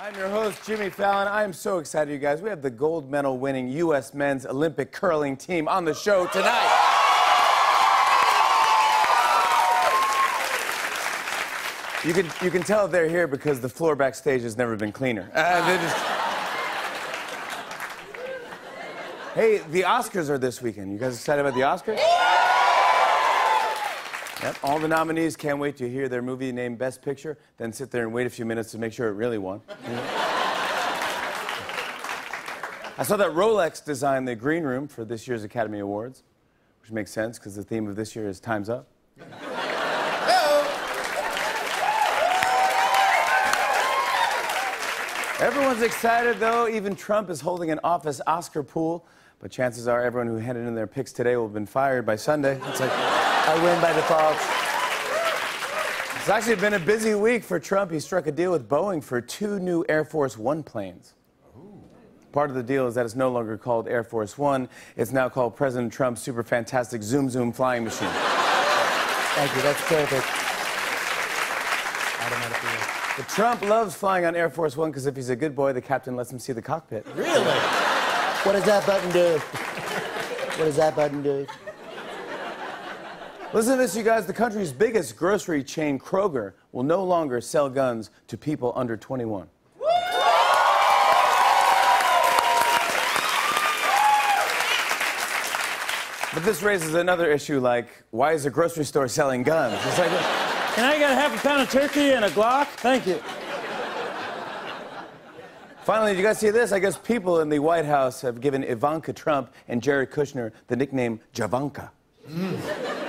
I'm your host, Jimmy Fallon. I am so excited, you guys. We have the gold medal winning U.S. men's Olympic curling team on the show tonight. You can, you can tell they're here because the floor backstage has never been cleaner. Uh, just... hey, the Oscars are this weekend. You guys excited about the Oscars? Yep, all the nominees can't wait to hear their movie named Best Picture, then sit there and wait a few minutes to make sure it really won. I saw that Rolex designed the green room for this year's Academy Awards, which makes sense because the theme of this year is Time's Up. Everyone's excited, though. Even Trump is holding an office Oscar pool. But chances are everyone who handed in their picks today will have been fired by Sunday. It's like, I win by default. It's actually been a busy week for Trump. He struck a deal with Boeing for two new Air Force One planes. Part of the deal is that it's no longer called Air Force One. It's now called President Trump's super fantastic Zoom Zoom flying machine. Thank you. That's perfect. But Trump loves flying on Air Force One because if he's a good boy, the captain lets him see the cockpit. Really? What does that button do? What does that button do? Listen to this, you guys. The country's biggest grocery chain, Kroger, will no longer sell guns to people under 21. But this raises another issue like, why is a grocery store selling guns? It's like, can I get a half a pound of turkey and a Glock? Thank you. Finally, did you guys see this? I guess people in the White House have given Ivanka Trump and Jared Kushner the nickname Javanka. Mm.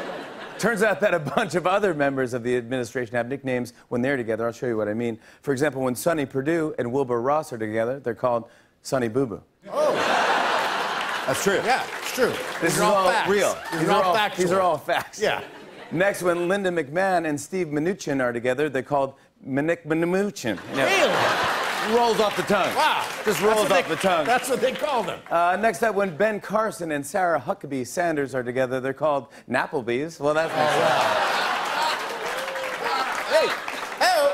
Turns out that a bunch of other members of the administration have nicknames when they're together. I'll show you what I mean. For example, when Sonny Perdue and Wilbur Ross are together, they're called Sonny Boo Boo. Oh. That's true. Yeah, it's true. This these is all, all real. These, these are, all, factual. These are all facts. Yeah. Next, when Linda McMahon and Steve Mnuchin are together, they're called Minik Mnuchin. Really? Rolls off the tongue. Wow. Just rolls off they, the tongue. That's what they call them. Uh, next up, when Ben Carson and Sarah Huckabee Sanders are together, they're called Napplebees. Well, that's oh, wow. Hey, hey.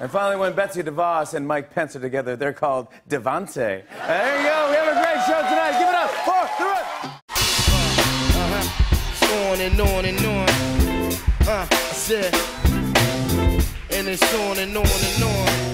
And finally, when Betsy DeVos and Mike Pence are together, they're called Devante. There you go. We have a great show tonight. Give it up for the run. Uh-huh. On and on and on. Uh, I said, and it's on and on and on.